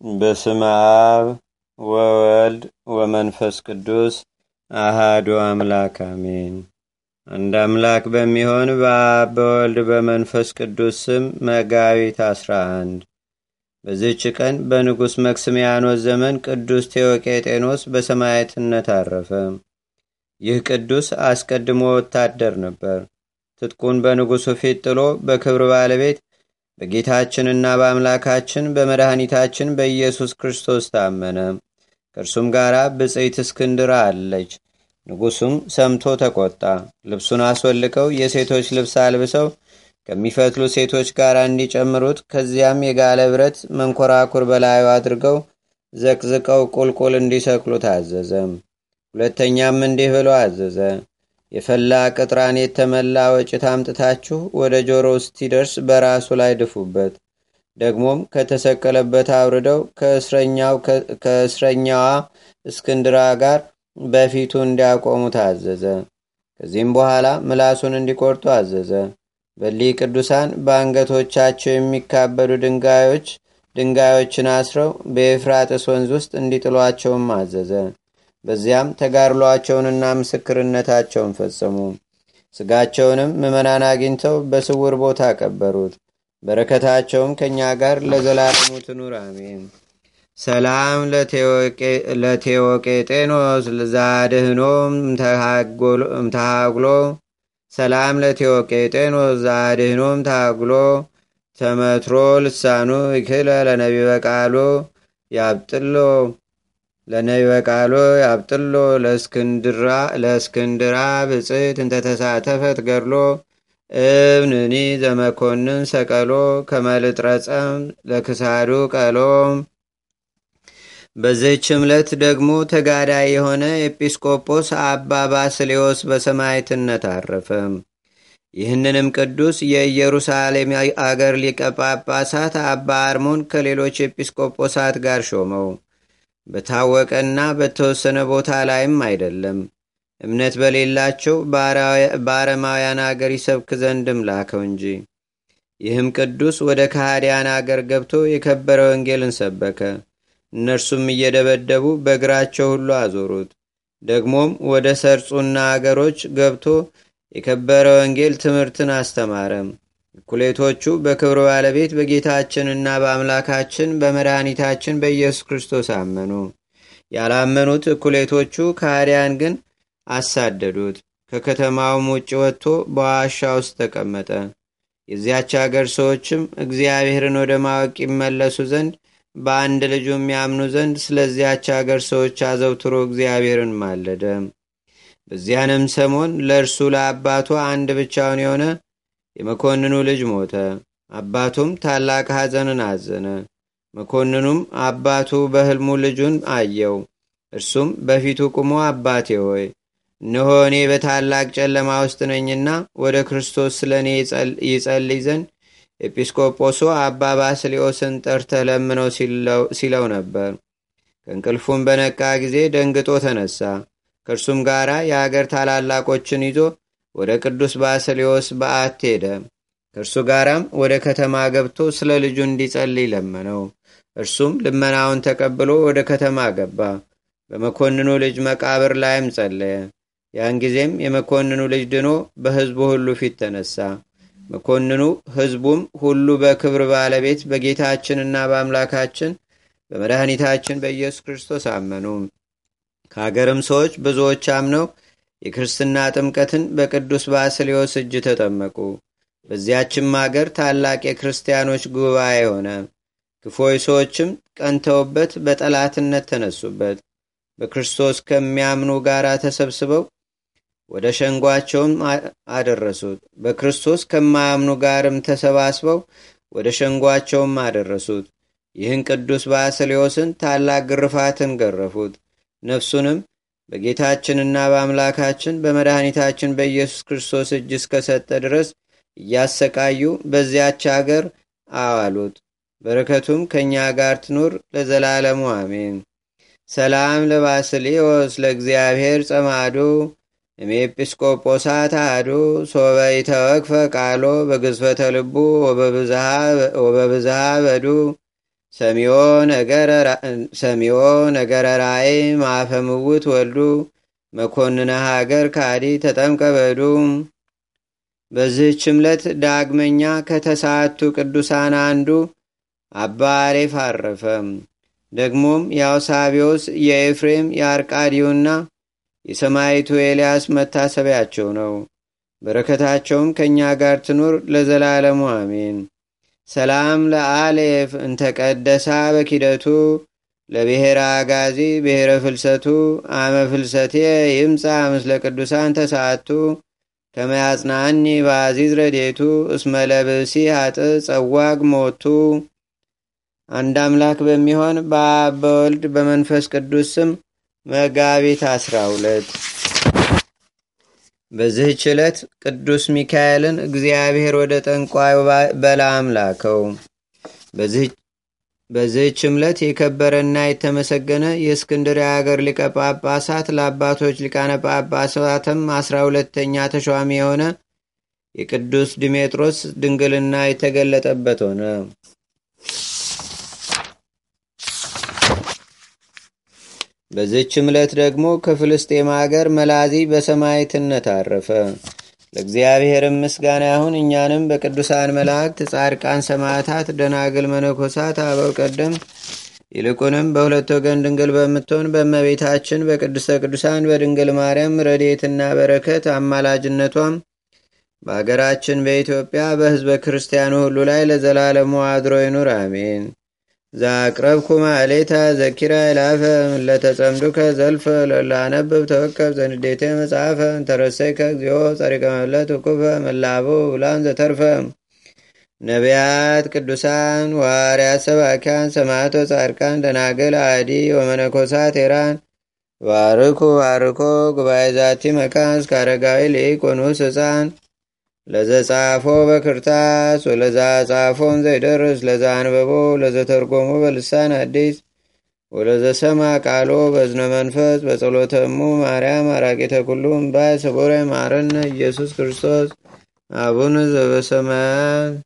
በስመ አብ ወወልድ ወመንፈስ ቅዱስ አሃዱ አምላክ አሜን። አንድ አምላክ በሚሆን በአብ በወልድ በመንፈስ ቅዱስ ስም መጋቢት አስራ አንድ በዚህች ቀን በንጉሥ መክስሚያኖስ ዘመን ቅዱስ ቴዎቄጤኖስ በሰማዕትነት አረፈ። ይህ ቅዱስ አስቀድሞ ወታደር ነበር። ትጥቁን በንጉሡ ፊት ጥሎ በክብር ባለቤት በጌታችንና በአምላካችን በመድኃኒታችን በኢየሱስ ክርስቶስ ታመነ። ከእርሱም ጋር ብፅዕት እስክንድራ አለች። ንጉሡም ሰምቶ ተቆጣ። ልብሱን አስወልቀው የሴቶች ልብስ አልብሰው ከሚፈትሉ ሴቶች ጋር እንዲጨምሩት ከዚያም የጋለ ብረት መንኮራኩር በላዩ አድርገው ዘቅዝቀው ቁልቁል እንዲሰቅሉ ታዘዘ። ሁለተኛም እንዲህ ብሎ አዘዘ። የፈላ ቅጥራን የተመላ ወጭት አምጥታችሁ ወደ ጆሮ እስቲደርስ በራሱ ላይ ድፉበት። ደግሞም ከተሰቀለበት አውርደው ከእስረኛዋ እስክንድራ ጋር በፊቱ እንዲያቆሙ ታዘዘ። ከዚህም በኋላ ምላሱን እንዲቆርጡ አዘዘ። በሊ ቅዱሳን በአንገቶቻቸው የሚካበዱ ድንጋዮች ድንጋዮችን አስረው በኤፍራጥስ ወንዝ ውስጥ እንዲጥሏቸውም አዘዘ። በዚያም ተጋድሏቸውንና ምስክርነታቸውን ፈጸሙ። ስጋቸውንም ምዕመናን አግኝተው በስውር ቦታ ቀበሩት። በረከታቸውም ከእኛ ጋር ለዘላለሙ ትኑር አሜን። ሰላም ለቴዎቄጤኖስ ዛድህኖም ተሃግሎ ሰላም ለቴዎቄጤኖስ ዛድህኖም ተሃግሎ ተመትሮ ልሳኑ ይክለ ለነቢበ ቃሉ ያብጥሎ ለነቢበ ቃሉ ያብጥሎ ለእስክንድራ ብፅት እንተተሳተፈት ገድሎ እብንኒ ዘመኮንን ሰቀሎ ከመልጥረጸም ለክሳዱ ቀሎም በዚህች ዕለት ደግሞ ተጋዳይ የሆነ ኤጲስቆጶስ አባ ባስሌዎስ በሰማዕትነት አረፈ። ይህንንም ቅዱስ የኢየሩሳሌም አገር ሊቀ ጳጳሳት አባ አርሞን ከሌሎች ኤጲስቆጶሳት ጋር ሾመው። በታወቀና በተወሰነ ቦታ ላይም አይደለም፣ እምነት በሌላቸው በአረማውያን አገር ይሰብክ ዘንድም ላከው እንጂ። ይህም ቅዱስ ወደ ካህዲያን አገር ገብቶ የከበረ ወንጌልን ሰበከ። እነርሱም እየደበደቡ በእግራቸው ሁሉ አዞሩት። ደግሞም ወደ ሰርጹና አገሮች ገብቶ የከበረ ወንጌል ትምህርትን አስተማረ። እኩሌቶቹ በክብር ባለቤት በጌታችንና በአምላካችን በመድኃኒታችን በኢየሱስ ክርስቶስ አመኑ። ያላመኑት እኩሌቶቹ ከሃዲያን ግን አሳደዱት። ከከተማውም ውጭ ወጥቶ በዋሻ ውስጥ ተቀመጠ። የዚያች አገር ሰዎችም እግዚአብሔርን ወደ ማወቅ ይመለሱ ዘንድ በአንድ ልጁ የሚያምኑ ዘንድ ስለዚያች አገር ሰዎች አዘውትሮ እግዚአብሔርን ማለደ። በዚያንም ሰሞን ለእርሱ ለአባቱ አንድ ብቻውን የሆነ የመኮንኑ ልጅ ሞተ። አባቱም ታላቅ ሐዘንን አዘነ። መኮንኑም አባቱ በሕልሙ ልጁን አየው። እርሱም በፊቱ ቁሞ አባቴ ሆይ እነሆ እኔ በታላቅ ጨለማ ውስጥ ነኝና ወደ ክርስቶስ ስለ እኔ ይጸልይ ዘንድ ኤጲስቆጶሱ አባ ባስልዮስን ጠርተህ ለምነው ሲለው ነበር። ከእንቅልፉም በነቃ ጊዜ ደንግጦ ተነሳ። ከእርሱም ጋር የአገር ታላላቆችን ይዞ ወደ ቅዱስ ባስልዮስ በዓት ሄደ። ከእርሱ ጋራም ወደ ከተማ ገብቶ ስለ ልጁ እንዲጸልይ ለመነው። እርሱም ልመናውን ተቀብሎ ወደ ከተማ ገባ። በመኮንኑ ልጅ መቃብር ላይም ጸለየ። ያን ጊዜም የመኮንኑ ልጅ ድኖ በሕዝቡ ሁሉ ፊት ተነሳ። መኮንኑ ሕዝቡም ሁሉ በክብር ባለቤት በጌታችንና በአምላካችን በመድኃኒታችን በኢየሱስ ክርስቶስ አመኑ። ከአገርም ሰዎች ብዙዎች አምነው የክርስትና ጥምቀትን በቅዱስ ባስልዮስ እጅ ተጠመቁ። በዚያችም አገር ታላቅ የክርስቲያኖች ጉባኤ ሆነ። ክፎይ ሰዎችም ቀንተውበት በጠላትነት ተነሱበት። በክርስቶስ ከሚያምኑ ጋር ተሰብስበው ወደ ሸንጓቸውም አደረሱት። በክርስቶስ ከማያምኑ ጋርም ተሰባስበው ወደ ሸንጓቸውም አደረሱት። ይህን ቅዱስ ባስልዮስን ታላቅ ግርፋትን ገረፉት። ነፍሱንም በጌታችንና በአምላካችን በመድኃኒታችን በኢየሱስ ክርስቶስ እጅ እስከሰጠ ድረስ እያሰቃዩ በዚያች አገር አዋሉት። በረከቱም ከእኛ ጋር ትኑር ለዘላለሙ አሜን። ሰላም ለባስልዮስ ለእግዚአብሔር ጸማዱ እሜጲስቆጶሳት አዱ ሶበ ቃሎ በግዝፈተ ልቡ ወበብዝሃ በዱ ሰሚዮ ነገረ ራእይ ማፈምውት ወልዱ መኮንነ ሀገር ካዲ ተጠምቀ በዱ በዚህች ዕለት ዳግመኛ ከተሳቱ ቅዱሳን አንዱ አባ አሬፍ አረፈ። ደግሞም የአውሳቢዎስ የኤፍሬም የአርቃዲውና የሰማይቱ ኤልያስ መታሰቢያቸው ነው። በረከታቸውም ከእኛ ጋር ትኑር ለዘላለሙ አሜን። ሰላም ለአሌፍ እንተቀደሳ በኪደቱ ለብሔረ አጋዚ ብሔረ ፍልሰቱ አመ ፍልሰቴ ይምፃ ምስለ ቅዱሳን ተሳቱ ከመያጽናኒ በአዚዝ ረዴቱ እስመ ለብሲ ጸዋግ ሞቱ። አንድ አምላክ በሚሆን በአብ በወልድ በመንፈስ ቅዱስ ስም መጋቢት አስራ ሁለት በዚህች ዕለት ቅዱስ ሚካኤልን እግዚአብሔር ወደ ጠንቋዩ በለዓም ላከው። በዚህች ዕለት የከበረና የተመሰገነ የእስክንድርያ አገር ሊቀ ጳጳሳት ለአባቶች ሊቃነ ጳጳሳትም አስራ ሁለተኛ ተሿሚ የሆነ የቅዱስ ዲሜጥሮስ ድንግልና የተገለጠበት ሆነ። በዚህች ዕለት ደግሞ ከፍልስጤም አገር መላዚ በሰማዕትነት አረፈ። ለእግዚአብሔርም ምስጋና ይሁን። እኛንም በቅዱሳን መላእክት፣ ጻድቃን፣ ሰማዕታት፣ ደናግል፣ መነኮሳት፣ አበው ቀደም ይልቁንም በሁለት ወገን ድንግል በምትሆን በእመቤታችን በቅድስተ ቅዱሳን በድንግል ማርያም ረድኤትና በረከት አማላጅነቷም በአገራችን በኢትዮጵያ በሕዝበ ክርስቲያኑ ሁሉ ላይ ለዘላለሙ አድሮ ይኑር፣ አሜን። ዛቅረብኩ ማሌታ ዘኪራ ይላፈ ለተጸምዱከ ዘልፈ ለላነብብ ተወከብ ዘንዴቴ መጽሐፈ እንተረሰይከ እግዚኦ ጸሪቀ መለት ውቁፈ መላቡ ብላን ዘተርፈ። ነቢያት፣ ቅዱሳን፣ ዋርያት፣ ሰባኪያን፣ ሰማዕቶ፣ ጻድቃን፣ ደናግል፣ አዲ ወመነኮሳት ሄራን ባርኩ ባርኮ ጉባኤ ዛቲ መካን እስከ አረጋዊ ሊቅ ወኑስ ህፃን ለዘጻፎ በክርታስ ወለዛ ጻፎን ዘይደርስ ለዛ አንበቦ ለዘተርጎሞ በልሳን አዲስ ወለዘሰማ ቃሎ በዝነ መንፈስ በጸሎተሙ ማርያም አራቂተ ኩሉ እምባይ ሰቦረ ማረነ ኢየሱስ ክርስቶስ አቡነ ዘበሰማያት